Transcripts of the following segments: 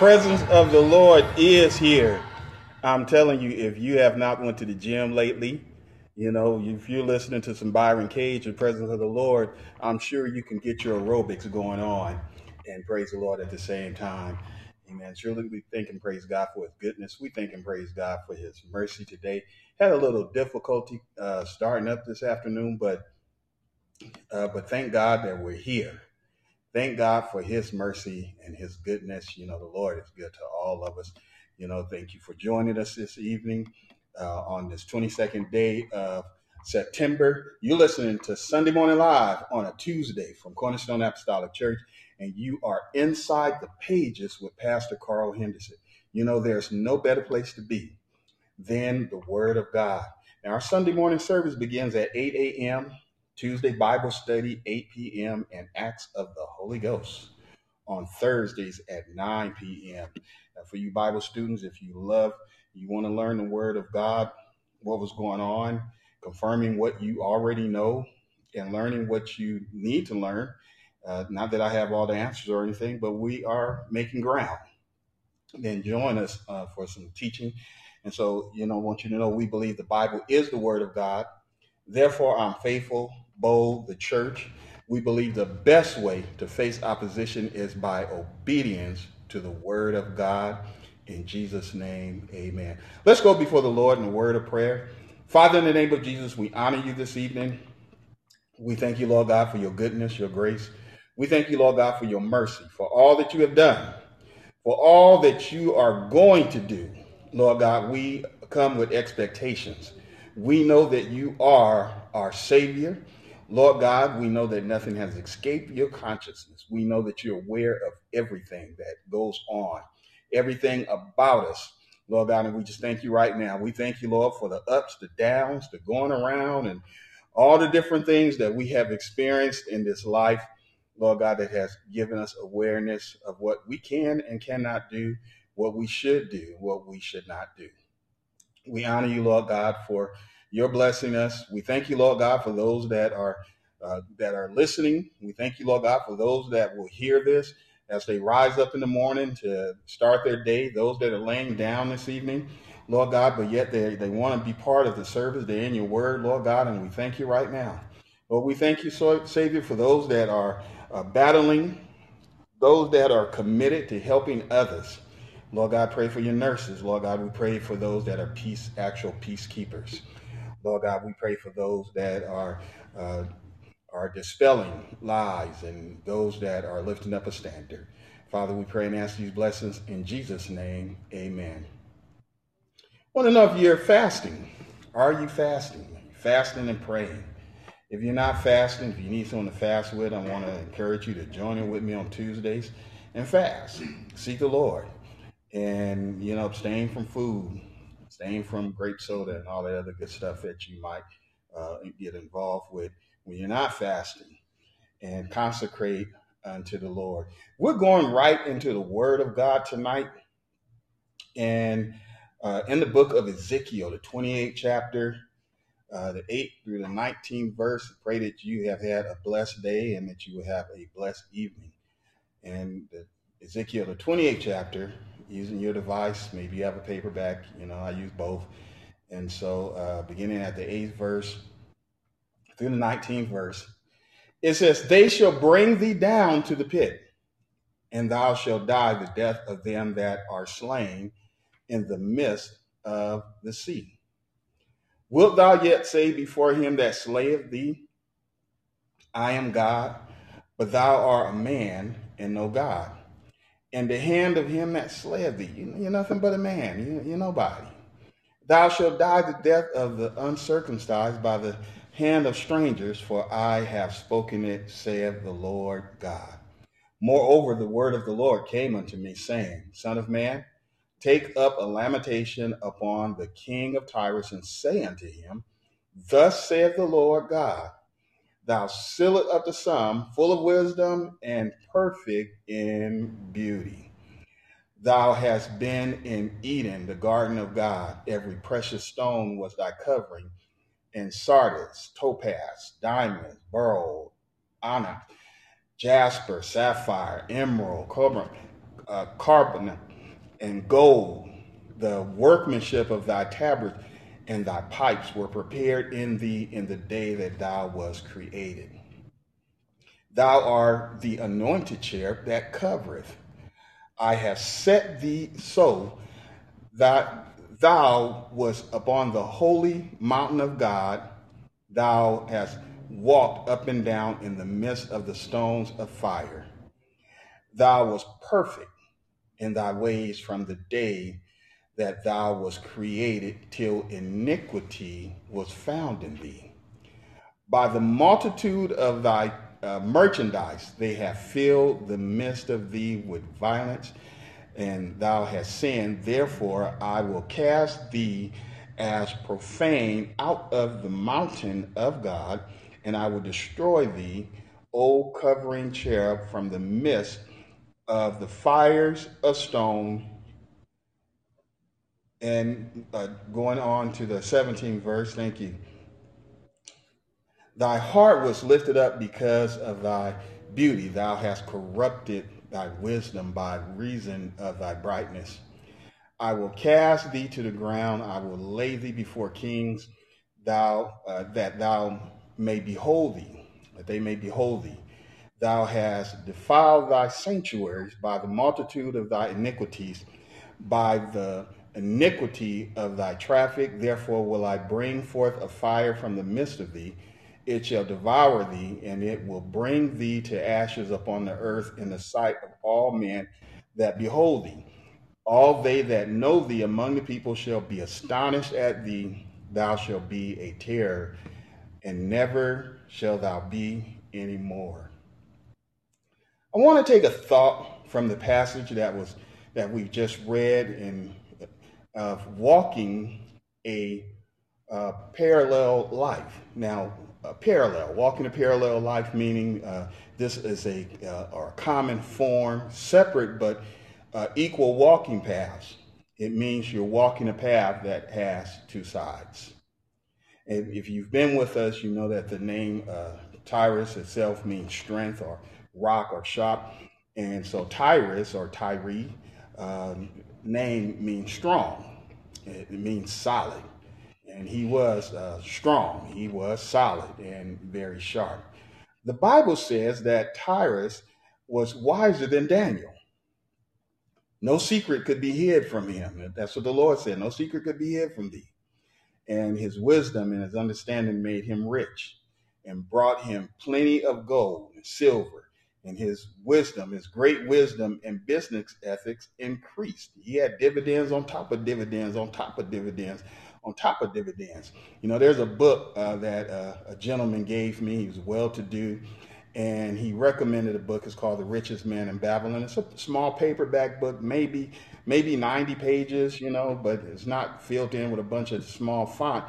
Presence of the Lord is here. I'm telling you, if you have not went to the gym lately, you know, if you're listening to some Byron Cage, the presence of the Lord, I'm sure you can get your aerobics going on and praise the Lord at the same time. Amen. Surely we thank and praise God for his goodness. We thank and praise God for his mercy today. Had a little difficulty uh, starting up this afternoon, but uh, but thank God that we're here. Thank God for his mercy and his goodness. You know, the Lord is good to all of us. You know, thank you for joining us this evening uh, on this 22nd day of September. You're listening to Sunday Morning Live on a Tuesday from Cornerstone Apostolic Church, and you are inside the pages with Pastor Carl Henderson. You know, there's no better place to be than the Word of God. Now, our Sunday morning service begins at 8 a.m. Tuesday Bible study, 8 p.m., and Acts of the Holy Ghost on Thursdays at 9 p.m. Now, for you Bible students, if you love, you want to learn the Word of God, what was going on, confirming what you already know, and learning what you need to learn. Uh, not that I have all the answers or anything, but we are making ground. Then join us uh, for some teaching. And so, you know, I want you to know we believe the Bible is the Word of God. Therefore, I'm faithful, bold, the church. We believe the best way to face opposition is by obedience to the Word of God. In Jesus' name, amen. Let's go before the Lord in a word of prayer. Father, in the name of Jesus, we honor you this evening. We thank you, Lord God, for your goodness, your grace. We thank you, Lord God, for your mercy, for all that you have done, for all that you are going to do. Lord God, we come with expectations. We know that you are our Savior. Lord God, we know that nothing has escaped your consciousness. We know that you're aware of everything that goes on, everything about us. Lord God, and we just thank you right now. We thank you, Lord, for the ups, the downs, the going around, and all the different things that we have experienced in this life. Lord God, that has given us awareness of what we can and cannot do, what we should do, what we should not do. We honor you, Lord God, for your blessing us. We thank you, Lord God, for those that are uh, that are listening. We thank you, Lord God, for those that will hear this as they rise up in the morning to start their day. Those that are laying down this evening, Lord God, but yet they they want to be part of the service. They're in your word, Lord God, and we thank you right now. Lord, we thank you, Savior, for those that are uh, battling, those that are committed to helping others. Lord God, pray for your nurses. Lord God, we pray for those that are peace, actual peacekeepers. Lord God, we pray for those that are uh, are dispelling lies and those that are lifting up a standard. Father, we pray and ask these blessings in Jesus' name. Amen. Want to know if you're fasting? Are you fasting? Fasting and praying. If you're not fasting, if you need someone to fast with, I want to encourage you to join in with me on Tuesdays and fast. Seek the Lord and you know abstain from food abstain from grape soda and all the other good stuff that you might uh, get involved with when you're not fasting and consecrate unto the lord. We're going right into the word of god tonight. And uh, in the book of ezekiel the 28th chapter uh, the 8th through the 19th verse pray that you have had a blessed day and that you will have a blessed evening. And the ezekiel the 28th chapter using your device. Maybe you have a paperback. You know, I use both. And so, uh, beginning at the eighth verse through the 19th verse, it says, They shall bring thee down to the pit, and thou shalt die the death of them that are slain in the midst of the sea. Wilt thou yet say before him that slayeth thee, I am God, but thou art a man and no God? And the hand of him that slayeth thee. You're nothing but a man. You're nobody. Thou shalt die the death of the uncircumcised by the hand of strangers, for I have spoken it, saith the Lord God. Moreover, the word of the Lord came unto me, saying, Son of man, take up a lamentation upon the king of Tyrus, and say unto him, Thus saith the Lord God, Thou sealest up the sum, full of wisdom and perfect in beauty. Thou hast been in Eden, the garden of God. Every precious stone was thy covering, and sardius, topaz, diamond, beryl, onyx, jasper, sapphire, emerald, cobalt, uh, carbon and gold, the workmanship of thy tabrets and thy pipes were prepared in thee in the day that thou was created. Thou art the anointed cherub that covereth. I have set thee so that thou was upon the holy mountain of God. Thou hast walked up and down in the midst of the stones of fire. Thou was perfect in thy ways from the day that thou was created till iniquity was found in thee. By the multitude of thy uh, merchandise, they have filled the midst of thee with violence, and thou hast sinned. Therefore, I will cast thee as profane out of the mountain of God, and I will destroy thee, O covering cherub, from the midst of the fires of stone. And uh, going on to the 17th verse, thank you. Thy heart was lifted up because of thy beauty. Thou hast corrupted thy wisdom by reason of thy brightness. I will cast thee to the ground. I will lay thee before kings, thou uh, that thou may behold thee, that they may behold thee. Thou hast defiled thy sanctuaries by the multitude of thy iniquities, by the iniquity of thy traffic. Therefore will I bring forth a fire from the midst of thee it shall devour thee, and it will bring thee to ashes upon the earth in the sight of all men that behold thee. All they that know thee among the people shall be astonished at thee. Thou shalt be a terror, and never shall thou be any more. I want to take a thought from the passage that was that we've just read in of walking a uh, parallel life. Now, a parallel, walking a parallel life, meaning uh, this is a, uh, or a common form, separate but uh, equal walking paths. It means you're walking a path that has two sides. And if you've been with us, you know that the name Tyrus itself means strength or rock or shop. And so Tyrus or Tyree um, name means strong. It means solid and he was uh, strong, he was solid and very sharp. The Bible says that Tyrus was wiser than Daniel. No secret could be hid from him. That's what the Lord said. No secret could be hid from thee. And his wisdom and his understanding made him rich and brought him plenty of gold and silver. And his wisdom, his great wisdom and business ethics increased. He had dividends on top of dividends on top of dividends on top of dividends. You know, there's a book uh, that uh, a gentleman gave me. He was well to do, and he recommended a book. It's called The Richest Man in Babylon. It's a small paperback book, maybe maybe 90 pages, you know, but it's not filled in with a bunch of small font.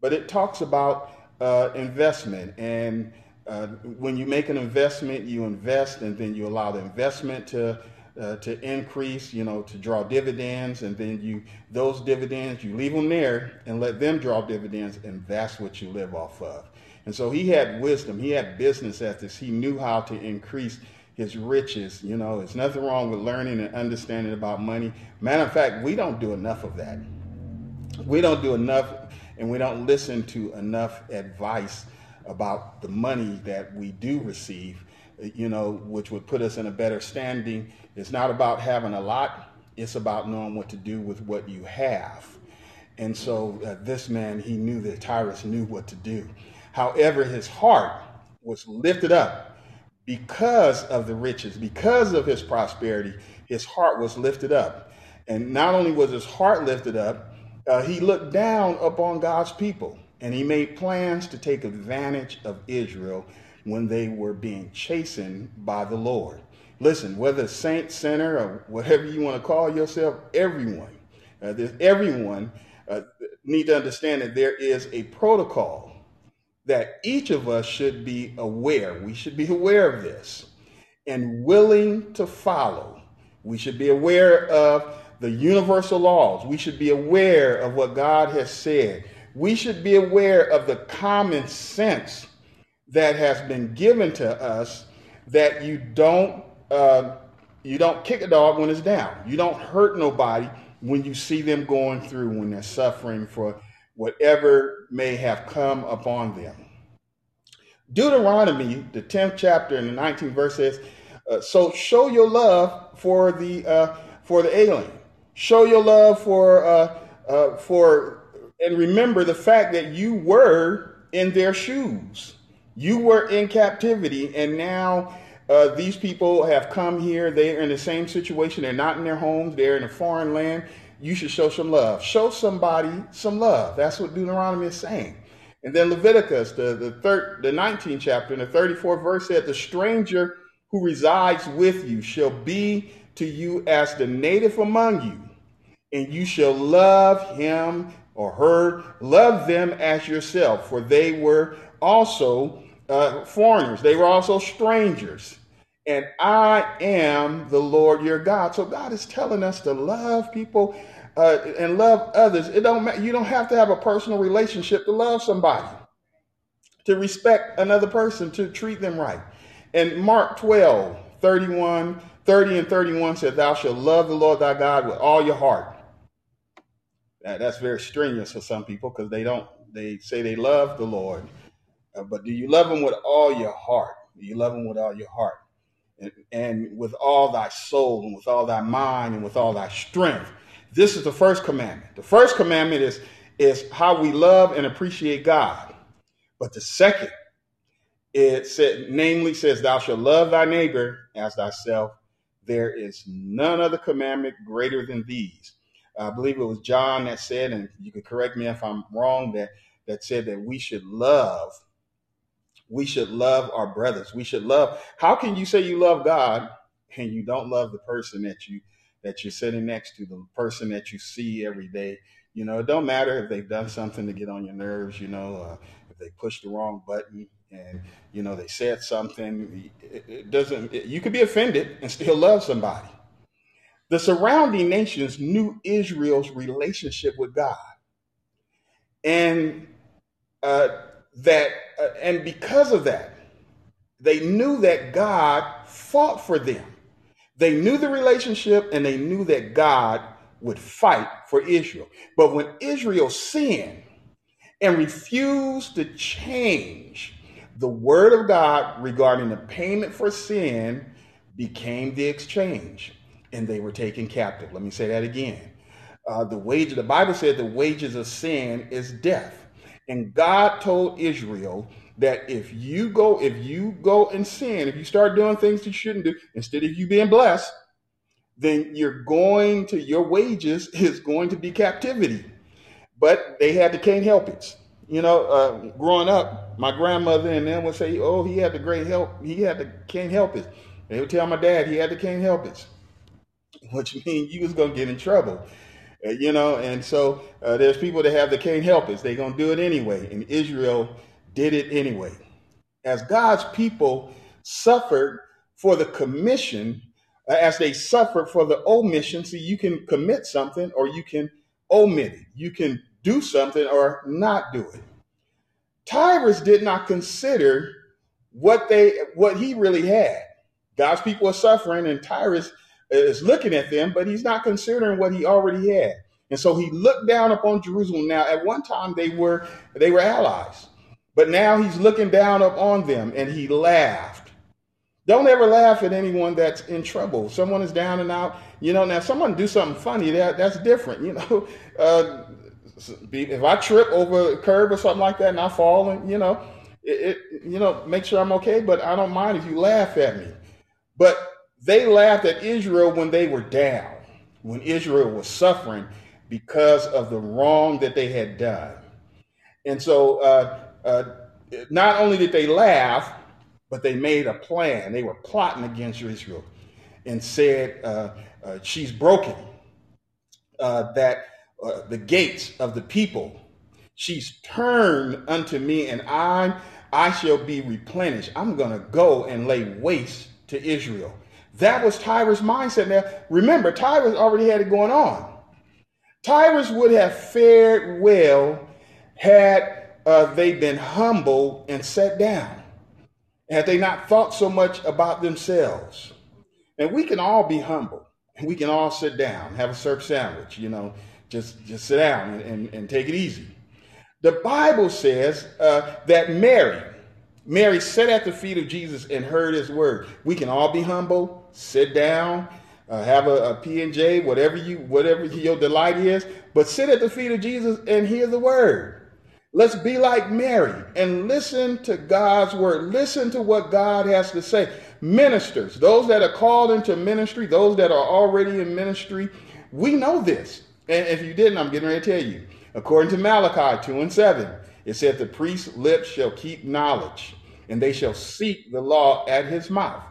But it talks about uh, investment and uh, when you make an investment, you invest and then you allow the investment to uh, to increase, you know, to draw dividends, and then you those dividends you leave them there and let them draw dividends, and that's what you live off of. And so he had wisdom, he had business ethics, he knew how to increase his riches. You know, there's nothing wrong with learning and understanding about money. Matter of fact, we don't do enough of that. We don't do enough, and we don't listen to enough advice about the money that we do receive you know, which would put us in a better standing. It's not about having a lot, it's about knowing what to do with what you have. And so uh, this man, he knew that Tyrus knew what to do. However, his heart was lifted up because of the riches, because of his prosperity. His heart was lifted up. And not only was his heart lifted up, uh, he looked down upon God's people and he made plans to take advantage of Israel when they were being chastened by the Lord. Listen, whether saint, sinner, or whatever you want to call yourself, everyone, uh, everyone uh, need to understand that there is a protocol that each of us should be aware. We should be aware of this and willing to follow. We should be aware of the universal laws. We should be aware of what God has said. We should be aware of the common sense that has been given to us that you don't uh, You don't kick a dog when it's down. You don't hurt nobody when you see them going through, when they're suffering for whatever may have come upon them. Deuteronomy, the 10th chapter and the 19th verse says, uh, so show your love for the uh, for the alien. Show your love for uh, uh, for and remember the fact that you were in their shoes. You were in captivity, and now uh, these people have come here. They are in the same situation. They're not in their homes. They're in a foreign land. You should show some love. Show somebody some love. That's what Deuteronomy is saying. And then Leviticus, the, the third, the 19th chapter, and the 34th verse said, The stranger who resides with you shall be to you as the native among you, and you shall love him or her, love them as yourself, for they were also uh, foreigners, they were also strangers. And I am the Lord your God. So God is telling us to love people uh, and love others. It don't matter. You don't have to have a personal relationship to love somebody, to respect another person, to treat them right. And Mark 12, 31, 30 and 31 said, Thou shalt love the Lord thy God with all your heart. That's very strenuous for some people because they don't, they say they love the Lord. Uh, but do you love him with all your heart? Do you love him with all your heart? And, and with all thy soul and with all thy mind and with all thy strength. This is the first commandment. The first commandment is, is how we love and appreciate God. But the second it said, namely says, Thou shalt love thy neighbor as thyself. There is none other commandment greater than these. I believe it was John that said, and you can correct me if I'm wrong, that that said that we should love, we should love our brothers. We should love. How can you say you love God and you don't love the person that you that you're sitting next to, the person that you see every day? You know, it don't matter if they've done something to get on your nerves. You know, uh, if they pushed the wrong button and you know they said something it, doesn't you could be offended and still love somebody the surrounding nations knew israel's relationship with god. And uh, that uh, and because of that they knew that god fought for them. They knew the relationship and they knew that god would fight for israel. But when israel sinned and refused to change the word of God regarding the payment for sin became the exchange, and they were taken captive. Let me say that again. Uh, the wage, the Bible said the wages of sin is death. And God told Israel that if you go, if you go and sin, if you start doing things that you shouldn't do, instead of you being blessed, then you're going to your wages is going to be captivity. But they had the can't help it you know, uh, growing up, my grandmother and them would say, "Oh, he had the great help. He had the can't help it." They would tell my dad he had the can't help it, which means you was gonna get in trouble, uh, you know. And so uh, there's people that have the can't help it. They gonna do it anyway, and Israel did it anyway. As God's people suffered for the commission, uh, as they suffered for the omission. See, you can commit something or you can omit it. You can do something or not do it. Tyrus did not consider what they what he really had. God's people are suffering, and Tyrus is looking at them, but he's not considering what he already had. And so he looked down upon Jerusalem. Now, at one time they were they were allies, but now he's looking down upon them, and he laughed. Don't ever laugh at anyone that's in trouble. Someone is down and out. You know, now someone do something funny, that that's different. You know, uh, if I trip over a curb or something like that and I fall, and you know, it, it, you know, make sure I'm okay. But I don't mind if you laugh at me. But they laughed at Israel when they were down, when Israel was suffering because of the wrong that they had done. And so, uh, uh, not only did they laugh, but they made a plan. They were plotting against Israel and said, uh, uh "She's broken." Uh, that uh, the gates of the people. She's turned unto me, and I I shall be replenished. I'm gonna go and lay waste to Israel. That was Tyrus' mindset. Now, remember, Tyrus already had it going on. Tyrus would have fared well had uh, they been humble and sat down, had they not thought so much about themselves. And we can all be humble. And we can all sit down, have a surf sandwich, you know, just, just sit down and, and, and take it easy. The Bible says uh, that Mary, Mary sat at the feet of Jesus and heard his word. We can all be humble, sit down, uh, have P&J, whatever you, whatever your delight is, but sit at the feet of Jesus and hear the word. Let's be like Mary and listen to God's word. Listen to what God has to say. Ministers, those that are called into ministry, those that are already in ministry, we know this. And if you didn't, I'm getting ready to tell you. According to Malachi 2 and 7, it said, The priest's lips shall keep knowledge, and they shall seek the law at his mouth.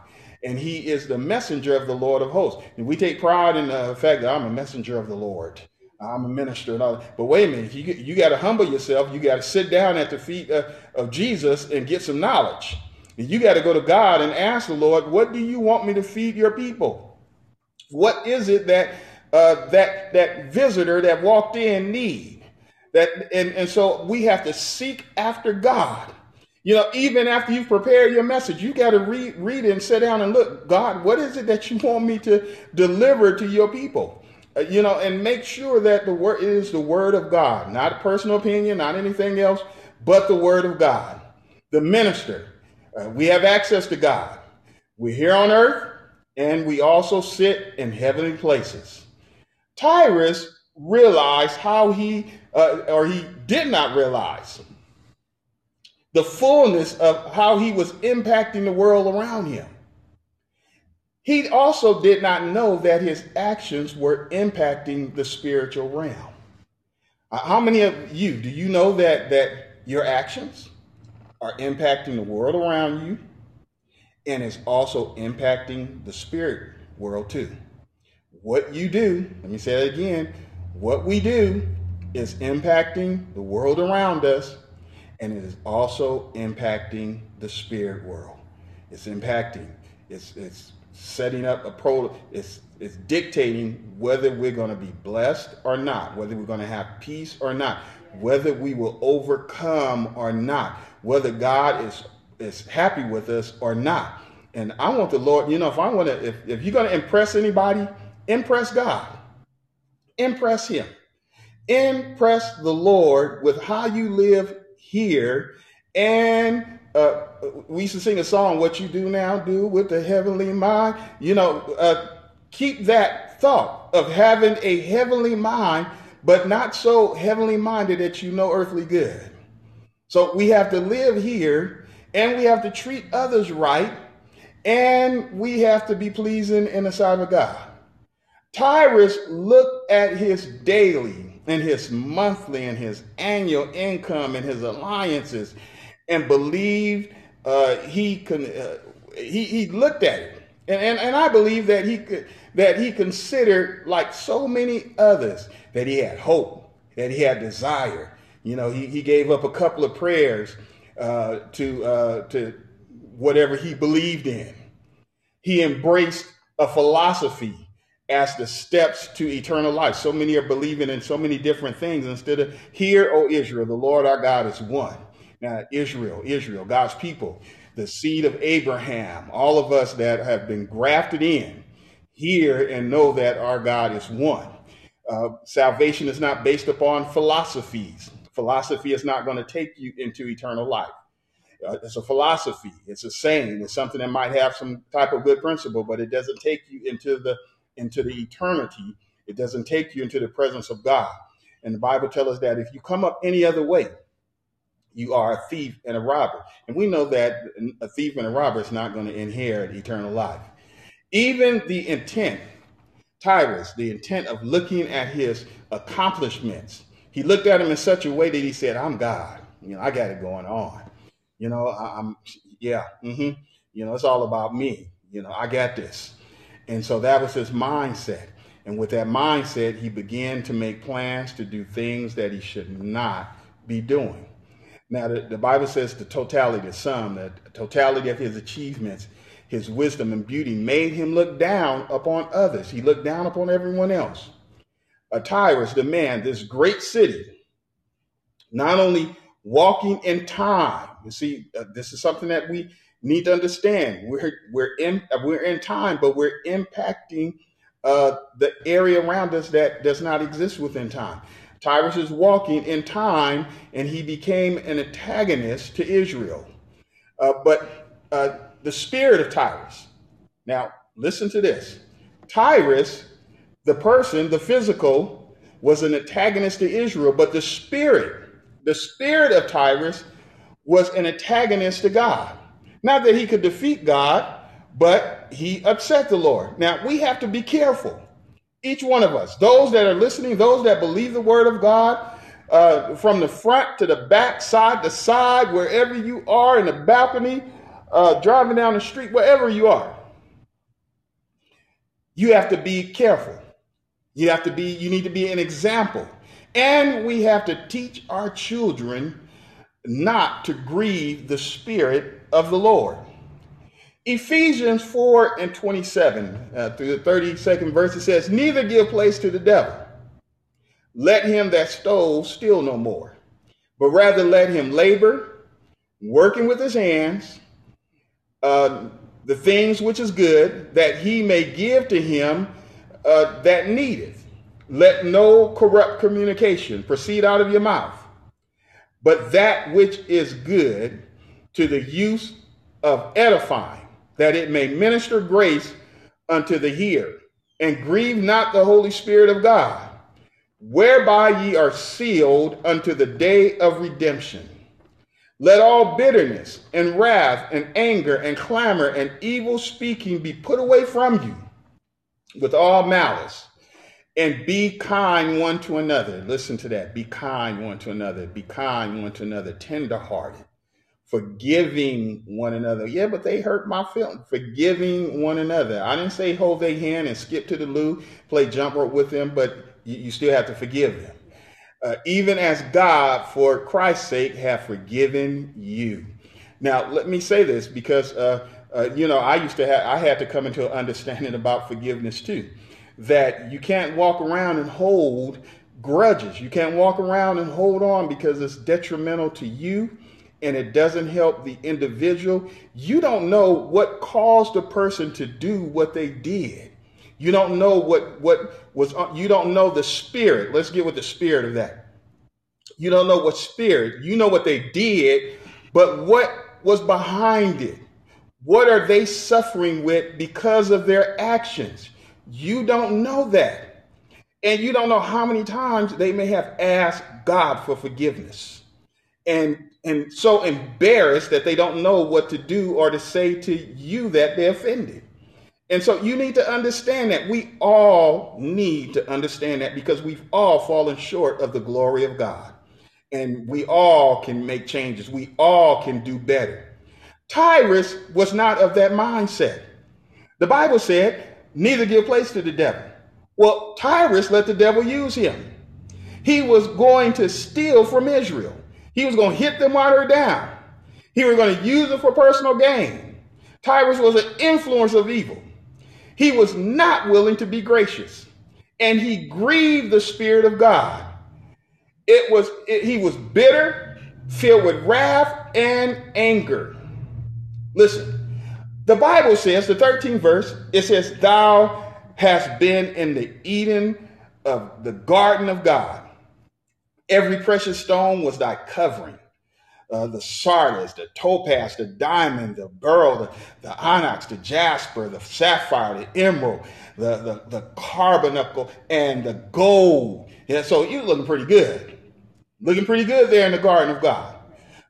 And he is the messenger of the Lord of hosts. And we take pride in the fact that I'm a messenger of the Lord. I'm a minister and all that. But wait a minute, you, you got to humble yourself. You got to sit down at the feet of, of Jesus and get some knowledge. And you got to go to God and ask the Lord, what do you want me to feed your people? What is it that uh, that that visitor that walked in need? That and, and so we have to seek after God. You know, even after you've prepared your message, you got to read, read it and sit down and look, God, what is it that you want me to deliver to your people? Uh, you know, and make sure that the word is the word of God, not a personal opinion, not anything else, but the word of God. The minister, uh, we have access to God. We're here on earth, and we also sit in heavenly places. Tyrus realized how he, uh, or he did not realize, the fullness of how he was impacting the world around him. He also did not know that his actions were impacting the spiritual realm. Uh, how many of you do you know that that your actions are impacting the world around you and is also impacting the spirit world too? What you do, let me say it again, what we do is impacting the world around us and it is also impacting the spirit world. It's impacting, it's it's setting up a pro it's it's dictating whether we're going to be blessed or not whether we're going to have peace or not whether we will overcome or not whether god is is happy with us or not. And i want the lord you know if i want to if, if you're going to impress anybody impress god. Impress him. Impress the lord with how you live here and uh, we used to sing a song, What You Do Now, Do with the Heavenly Mind. You know, uh, keep that thought of having a heavenly mind, but not so heavenly minded that you know earthly good. So we have to live here and we have to treat others right and we have to be pleasing in the sight of God. Tyrus looked at his daily and his monthly and his annual income and his alliances and believed uh, he can uh, he, he looked at it. And, and, and I believe that he could that he considered like so many others that he had hope that he had desire. You know he, he gave up a couple of prayers uh, to uh, to whatever he believed in. He embraced a philosophy as the steps to eternal life so many are believing in so many different things instead of hear o israel the lord our god is one now, Israel, Israel, God's people, the seed of Abraham, all of us that have been grafted in, hear and know that our God is one. Uh, salvation is not based upon philosophies. Philosophy is not going to take you into eternal life. Uh, it's a philosophy. It's a saying. It's something that might have some type of good principle, but it doesn't take you into the into the eternity. It doesn't take you into the presence of God. And the Bible tells us that if you come up any other way, you are a thief and a robber. And we know that a thief and a robber is not going to inherit eternal life. Even the intent, Tyrus, the intent of looking at his accomplishments, he looked at him in such a way that he said, I'm God. You know, I got it going on. You know, I, am yeah, mm-hmm. you know, it's all about me. You know, I got this. And so that was his mindset. And with that mindset, he began to make plans to do things that he should not be doing. Now, the, the Bible says the totality, the sum, the totality of his achievements, his wisdom and beauty made him look down upon others. He looked down upon everyone else. A Tyrus, the man, this great city, not only walking in time. You see, uh, this is something that we need to understand we're we're in we're in time, but we're impacting uh, the area around us that does not exist within time. Tyrus is walking in time, and he became an antagonist to Israel. Uh, but uh, the spirit of Tyrus. Now, listen to this. Tyrus, the person, the physical, was an antagonist to Israel, but the spirit, the spirit of Tyrus was an antagonist to God. Not that he could defeat God, but he upset the Lord. Now, we have to be careful. Each one of us, those that are listening, those that believe the word of God, uh, from the front to the back, side to side, wherever you are in the balcony, uh, driving down the street, wherever you are, you have to be careful. You have to be, you need to be an example. And we have to teach our children not to grieve the Spirit of the Lord. Ephesians 4 and 27 uh, through the 32nd verse, it says, Neither give place to the devil. Let him that stole steal no more, but rather let him labor, working with his hands, uh, the things which is good, that he may give to him uh, that needeth. Let no corrupt communication proceed out of your mouth, but that which is good to the use of edifying, that it may minister grace unto the hearer. And grieve not the Holy Spirit of God, whereby ye are sealed unto the day of redemption. Let all bitterness and wrath and anger and clamor and evil speaking be put away from you with all malice. And be kind one to another. Listen to that. Be kind one to another. Be kind one to another. Tenderhearted. Forgiving one another. Yeah, but they hurt my feelings. Forgiving one another. I didn't say hold their hand and skip to the loo, play jump rope with them, but you, you still have to forgive them uh, even as God, for Christ's sake, have forgiven you. Now, let me say this because, uh, uh, you know, I used to have, I had to come into an understanding about forgiveness too. That you can't walk around and hold grudges. You can't walk around and hold on because it's detrimental to you and it doesn't help the individual. You don't know what caused a person to do what they did. You don't know what what was uh, you don't know the spirit. Let's get with the spirit of that. You don't know what spirit. You know what they did, but what was behind it? What are they suffering with because of their actions? You don't know that. And you don't know how many times they may have asked God for forgiveness. And and so embarrassed that they don't know what to do or to say to you that they're offended. And so you need to understand that. We all need to understand that because we've all fallen short of the glory of God. And we all can make changes. We all can do better. Tyrus was not of that mindset. The Bible said, neither give place to the devil. Well, Tyrus let the devil use him. He was going to steal from Israel. He was going to hit them while they're down. He was going to use it for personal gain. Tyrus was an influence of evil. He was not willing to be gracious, and he grieved the Spirit of God. It was it, he was bitter, filled with wrath and anger. Listen, the Bible says, the 13th verse, it says, Thou hast been in the Eden of the garden of God. Every precious stone was thy covering uh, the sardius, the topaz, the diamond, the beryl, the, the onyx, the jasper, the sapphire, the emerald, the, the, the carbuncle, and the gold. Yeah, so you're looking pretty good. Looking pretty good there in the garden of God.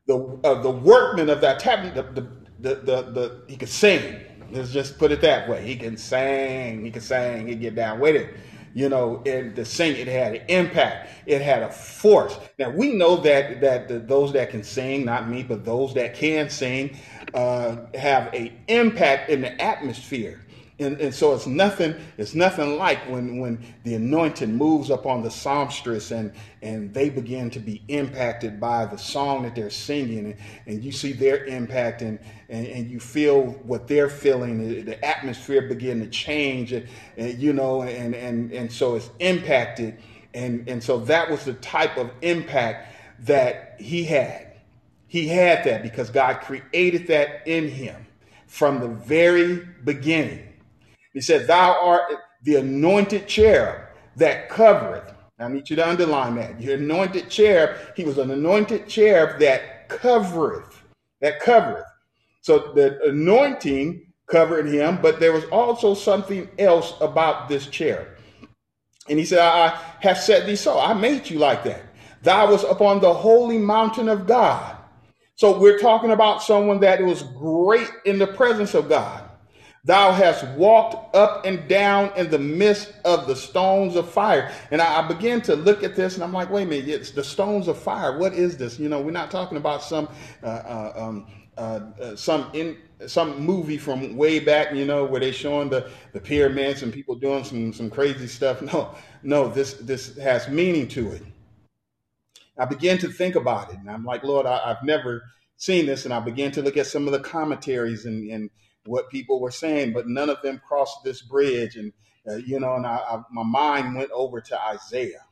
The, uh, the workman of that tabernacle, the, the, the, the, he could sing. Let's just put it that way. He can sing, he can sing, he can get down with it you know, and the sing it had an impact. It had a force. Now we know that that the, those that can sing, not me, but those that can sing, uh, have a impact in the atmosphere. And, and so it's nothing, it's nothing like when, when the anointing moves up on the songstress and, and they begin to be impacted by the song that they're singing and, and you see their impact and, and, and you feel what they're feeling. The, the atmosphere begin to change and, and, you know, and, and, and so it's impacted. And, and so that was the type of impact that he had. He had that because God created that in him from the very beginning. He said, Thou art the anointed cherub that covereth. I need you to underline that. Your anointed cherub, he was an anointed cherub that covereth. That covereth. So the anointing covered him, but there was also something else about this cherub. And he said, I have set thee so. I made you like that. Thou was upon the holy mountain of God. So we're talking about someone that was great in the presence of God. Thou hast walked up and down in the midst of the stones of fire. And I, I begin to look at this and I'm like, wait a minute, it's the stones of fire. What is this? You know, we're not talking about some uh, uh, um, uh, uh some in some movie from way back, you know, where they showing the, the pyramids and people doing some some crazy stuff. No, no, this this has meaning to it. I began to think about it, and I'm like, Lord, I, have never seen this, and I began to look at some of the commentaries and, and what people were saying, but none of them crossed this bridge, and uh, you know, and I, I, my mind went over to Isaiah,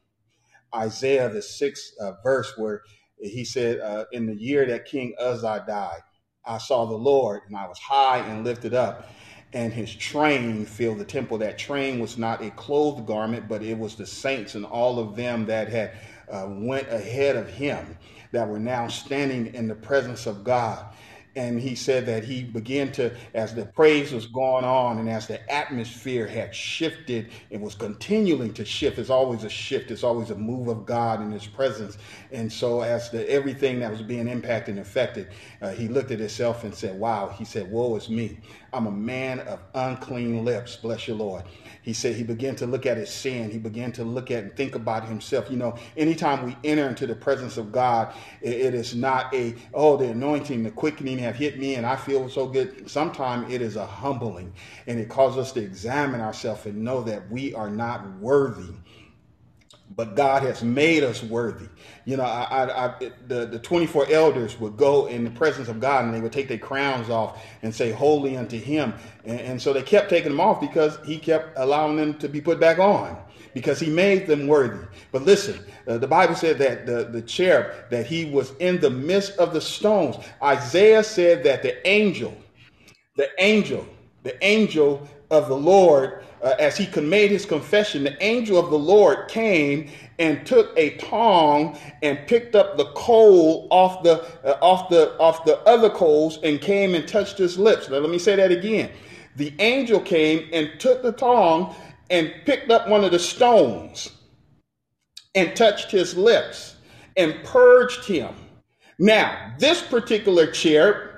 Isaiah the sixth uh, verse, where he said, uh, "In the year that King Uzziah died, I saw the Lord, and I was high and lifted up." and his train filled the temple. That train was not a clothed garment, but it was the saints and all of them that had uh, went ahead of him that were now standing in the presence of God. And he said that he began to, as the praise was going on and as the atmosphere had shifted, it was continuing to shift. It's always a shift, it's always a move of God in his presence. And so, as the everything that was being impacted and affected, uh, he looked at himself and said, Wow, he said, Woe is me. I'm a man of unclean lips. Bless you, Lord he said he began to look at his sin. He began to look at and think about himself. You know, anytime we enter into the presence of God, it, it is not a, oh, the anointing, the quickening have hit me and I feel so good. Sometimes it is a humbling and it causes us to examine ourselves and know that we are not worthy but God has made us worthy. You know, I, I, I, the, the 24 elders would go in the presence of God and they would take their crowns off and say, Holy unto Him. And, and so they kept taking them off because He kept allowing them to be put back on because He made them worthy. But listen, uh, the Bible said that the, the cherub, that He was in the midst of the stones. Isaiah said that the angel, the angel, the angel of the Lord uh, as he made his confession, the angel of the Lord came and took a tong and picked up the coal off the uh, off the off the other coals and came and touched his lips. Now, let me say that again. The angel came and took the tong and picked up one of the stones and touched his lips and purged him. Now, this particular cherub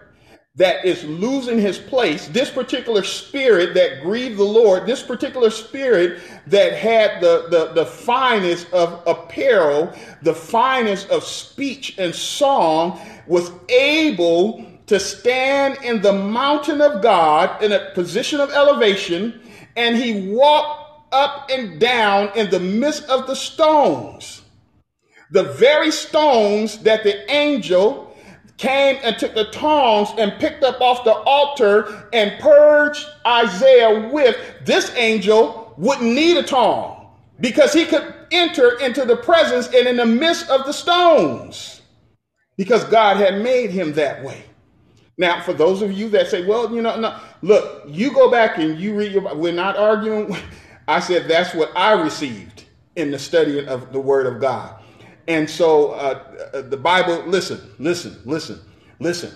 that is losing his place, this particular spirit that grieved the Lord, this particular spirit that had the, the, the finest of apparel, the finest of speech and song, was able to stand in the mountain of God in a position of elevation, and he walked up and down in the midst of the stones. The very stones that the angel came and took the tongs and picked up off the altar and purged Isaiah with, this angel wouldn't need a tong because he could enter into the presence and in the midst of the stones because God had made him that way. Now, for those of you that say, well, you know, no, look, you go back and you read your, we're not arguing. I said that's what I received in the study of the word of God. And so uh, uh, the Bible, listen, listen, listen, listen.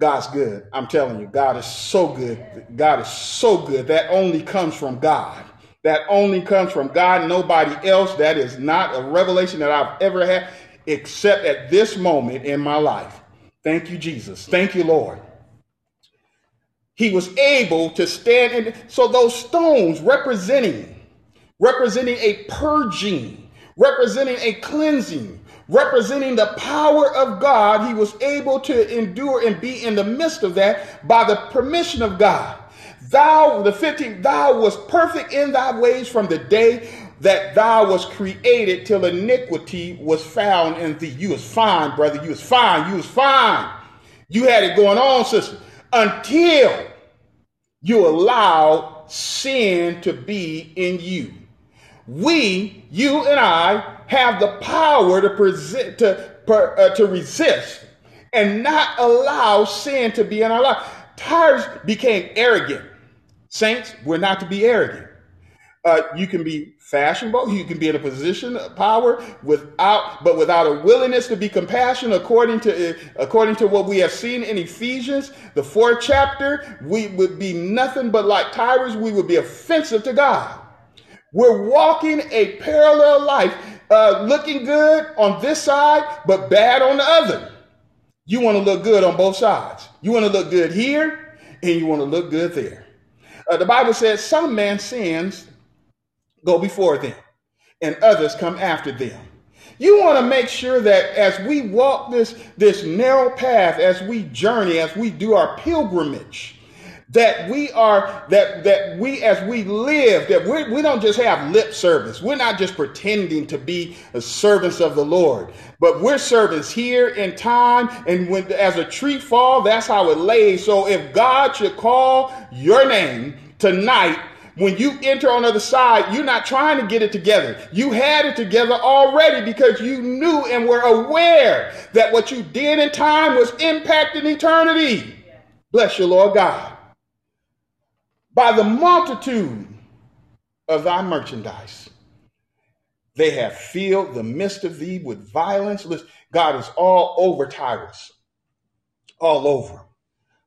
God's good. I'm telling you, God is so good. God is so good. That only comes from God. That only comes from God, nobody else. That is not a revelation that I've ever had, except at this moment in my life. Thank you, Jesus. Thank you, Lord. He was able to stand in. So those stones representing, representing a purging, representing a cleansing, representing the power of God, he was able to endure and be in the midst of that by the permission of God. Thou, the 15th, thou was perfect in thy ways from the day that thou was created till iniquity was found in thee. You was fine, brother. You was fine. You was fine. You had it going on, sister, until you allowed sin to be in you we, you and I, have the power to present to uh, to resist and not allow sin to be in our life. Tyrus became arrogant. Saints, we're not to be arrogant. Uh, you can be fashionable. You can be in a position of power without, but without a willingness to be compassionate. According to according to what we have seen in Ephesians, the fourth chapter, we would be nothing but like Tyrus. We would be offensive to God. We're walking a parallel life, uh, looking good on this side, but bad on the other. You want to look good on both sides. You want to look good here, and you want to look good there. Uh, the Bible says some man's sins go before them, and others come after them. You want to make sure that as we walk this, this narrow path, as we journey, as we do our pilgrimage, that we are that that we as we live that we, we don't just have lip service we're not just pretending to be a servants of the lord but we're servants here in time and when as a tree fall that's how it lays so if god should call your name tonight when you enter on the other side, you're not trying to get it together. You had it together already because you knew and were aware that what you did in time was impacting eternity. Bless you, Lord God. By the multitude of thy merchandise, they have filled the midst of thee with violence. Listen, God is all over Tyrus, all over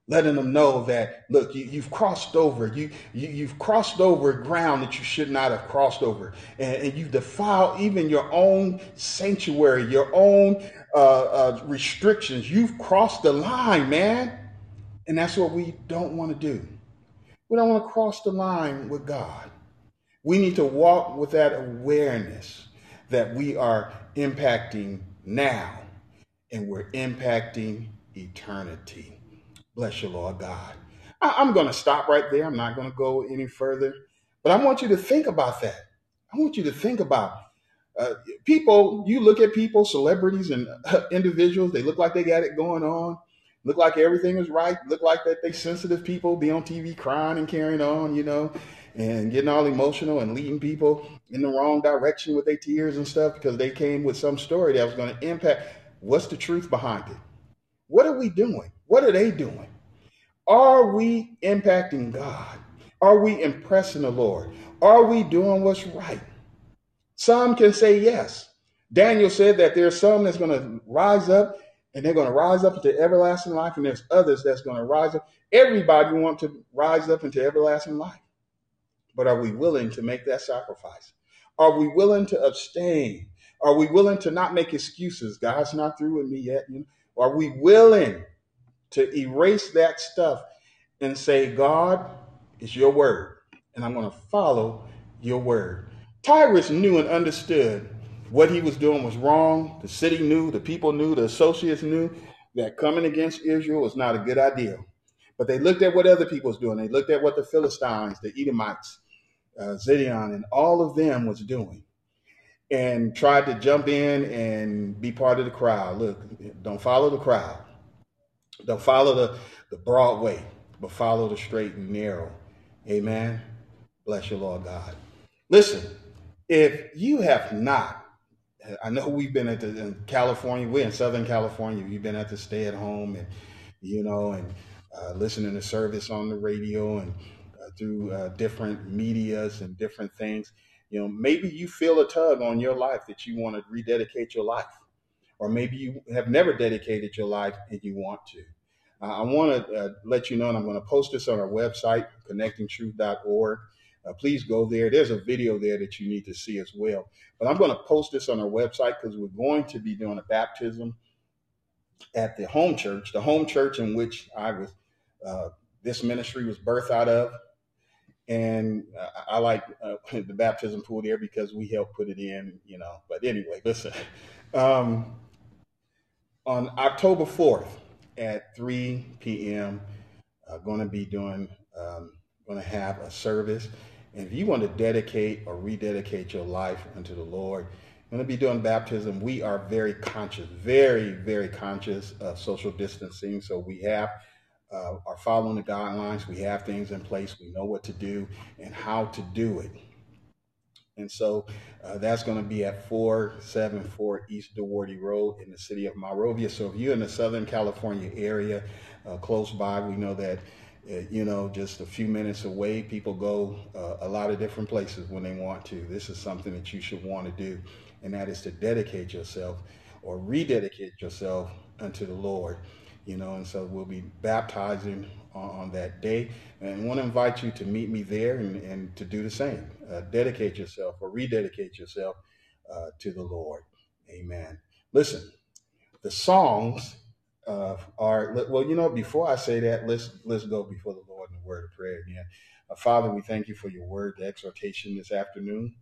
letting them know that look you, have crossed over you, you have crossed over ground that you should not have crossed over. And, and you've defiled even your own sanctuary your own uh, uh, restrictions. You've crossed the line man. And that's what we don't want to do we don't want to cross the line with god we need to walk with that awareness that we are impacting now and we're impacting eternity Bless you, Lord God. I, am going to stop right there. I'm not going to go any further. But I want you to think about that. I want you to think about uh, people. You look at people, celebrities, and uh, individuals. They look like they got it going on. Look like everything is right. Look like that they sensitive people be on TV crying and carrying on, you know, and getting all emotional and leading people in the wrong direction with their tears and stuff because they came with some story that was going to impact. What's the truth behind it? What are we doing? What are they doing? Are we impacting God? Are we impressing the Lord? Are we doing what's right? Some can say yes. Daniel said that there's some that's going to rise up and they're going to rise up into everlasting life, and there's others that's going to rise up. Everybody wants to rise up into everlasting life. But are we willing to make that sacrifice? Are we willing to abstain? Are we willing to not make excuses? God's not through with me yet. You know? Are we willing to erase that stuff and say, God, it's your word, and I'm going to follow your word. Tyrus knew and understood what he was doing was wrong. The city knew, the people knew, the associates knew that coming against Israel was not a good idea. But they looked at what other people was doing. They looked at what the Philistines, the Edomites, uh, Zidon, and all of them was doing and tried to jump in and be part of the crowd. Look, don't follow the crowd. Don't follow the, the broad way, but follow the straight and narrow. Amen. Bless you, Lord God. Listen, if you have not, I know we've been at the in California, we're in Southern California, you've been at the stay at home and, you know, and uh, listening to service on the radio and uh, through uh, different medias and different things. You know, maybe you feel a tug on your life that you want to rededicate your life or maybe you have never dedicated your life and you want to. I want to uh, let you know, and I'm going to post this on our website, connectingtruth.org. Uh, please go there. There's a video there that you need to see as well. But I'm going to post this on our website because we're going to be doing a baptism at the home church, the home church in which I was, uh, this ministry was birthed out of. And uh, I like uh, the baptism pool there because we helped put it in, you know. But anyway, listen. Um, on October 4th at 3 p.m., uh, going to be doing, um, going to have a service. And if you want to dedicate or rededicate your life unto the Lord, going to be doing baptism. We are very conscious, very, very conscious of social distancing. So we have uh, are following the guidelines. We have things in place. We know what to do and how to do it. And so uh, that's going to be at 474 East Duarte Road in the city of Monrovia. So if you're in the Southern California area, uh, close by, we know that, you know, just a few minutes away, people go uh, a lot of different places when they want to. This is something that you should want to do, and that is to dedicate yourself or rededicate yourself unto the Lord. You know, and so we'll be baptizing on, on that day. And I want to invite you to meet me there and, and to do the same. Uh, dedicate yourself or rededicate yourself uh, to the Lord. Amen. Listen, the songs uh, are well. You know, before I say that, let's let's go before the Lord in the word of prayer again. Uh, Father, we thank you for your word, the exhortation this afternoon.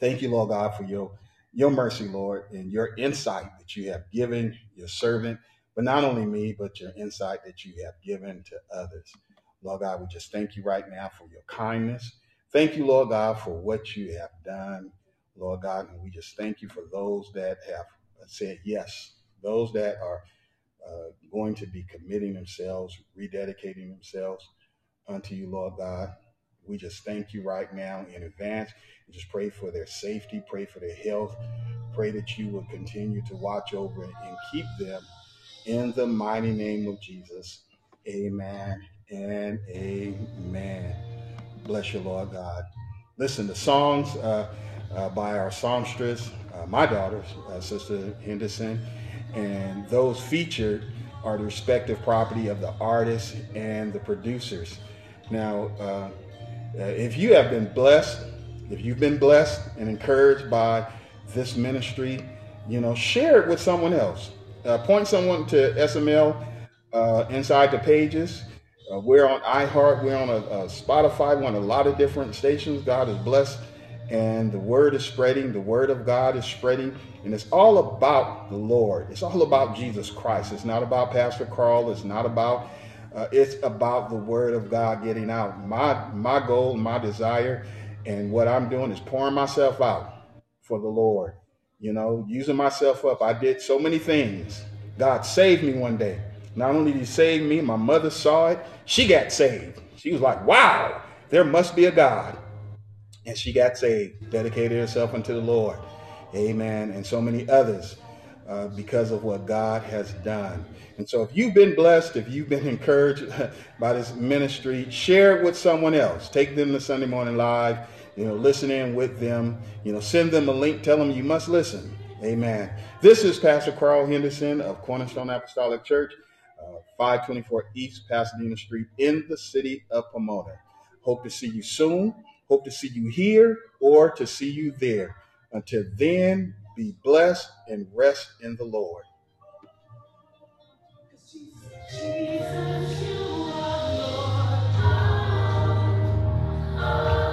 Thank you, Lord God, for your your mercy, Lord, and your insight that you have given your servant but not only me, but your insight that you have given to others. Lord God, we just thank you right now for your kindness. Thank you, Lord God, for what you have done, Lord God. And we just thank you for those that have said yes, those that are uh, going to be committing themselves, rededicating themselves unto you, Lord God. We just thank you right now in advance and just pray for their safety, pray for their health, pray that you will continue to watch over and keep them in the mighty name of Jesus. Amen and amen. Bless you, Lord God. Listen, the songs uh, uh, by our songstress, uh, my daughter, uh, Sister Henderson, and those featured are the respective property of the artists and the producers. Now, uh, uh, if you have been blessed, if you've been blessed and encouraged by this ministry, you know, share it with someone else uh, point someone to SML uh, inside the pages. Uh, we're on iHeart. We're on a, a Spotify. We're on a lot of different stations. God is blessed, and the word is spreading. The word of God is spreading, and it's all about the Lord. It's all about Jesus Christ. It's not about Pastor Carl. It's not about. Uh, it's about the word of God getting out. My my goal, my desire, and what I'm doing is pouring myself out for the Lord you know, using myself up. I did so many things. God saved me one day. Not only did he save me, my mother saw it. She got saved. She was like, wow, there must be a God. And she got saved, dedicated herself unto the Lord. Amen. And so many others uh, because of what God has done. And so if you've been blessed, if you've been encouraged by this ministry, share it with someone else. Take them to Sunday Morning Live you know, listen in with them, you know, send them a link, tell them you must listen. Amen. This is Pastor Carl Henderson of Cornerstone Apostolic Church, uh, 524 East Pasadena Street in the city of Pomona. Hope to see you soon. Hope to see you here or to see you there. Until then, be blessed and rest in the Lord. Jesus, you are Lord. Oh, oh.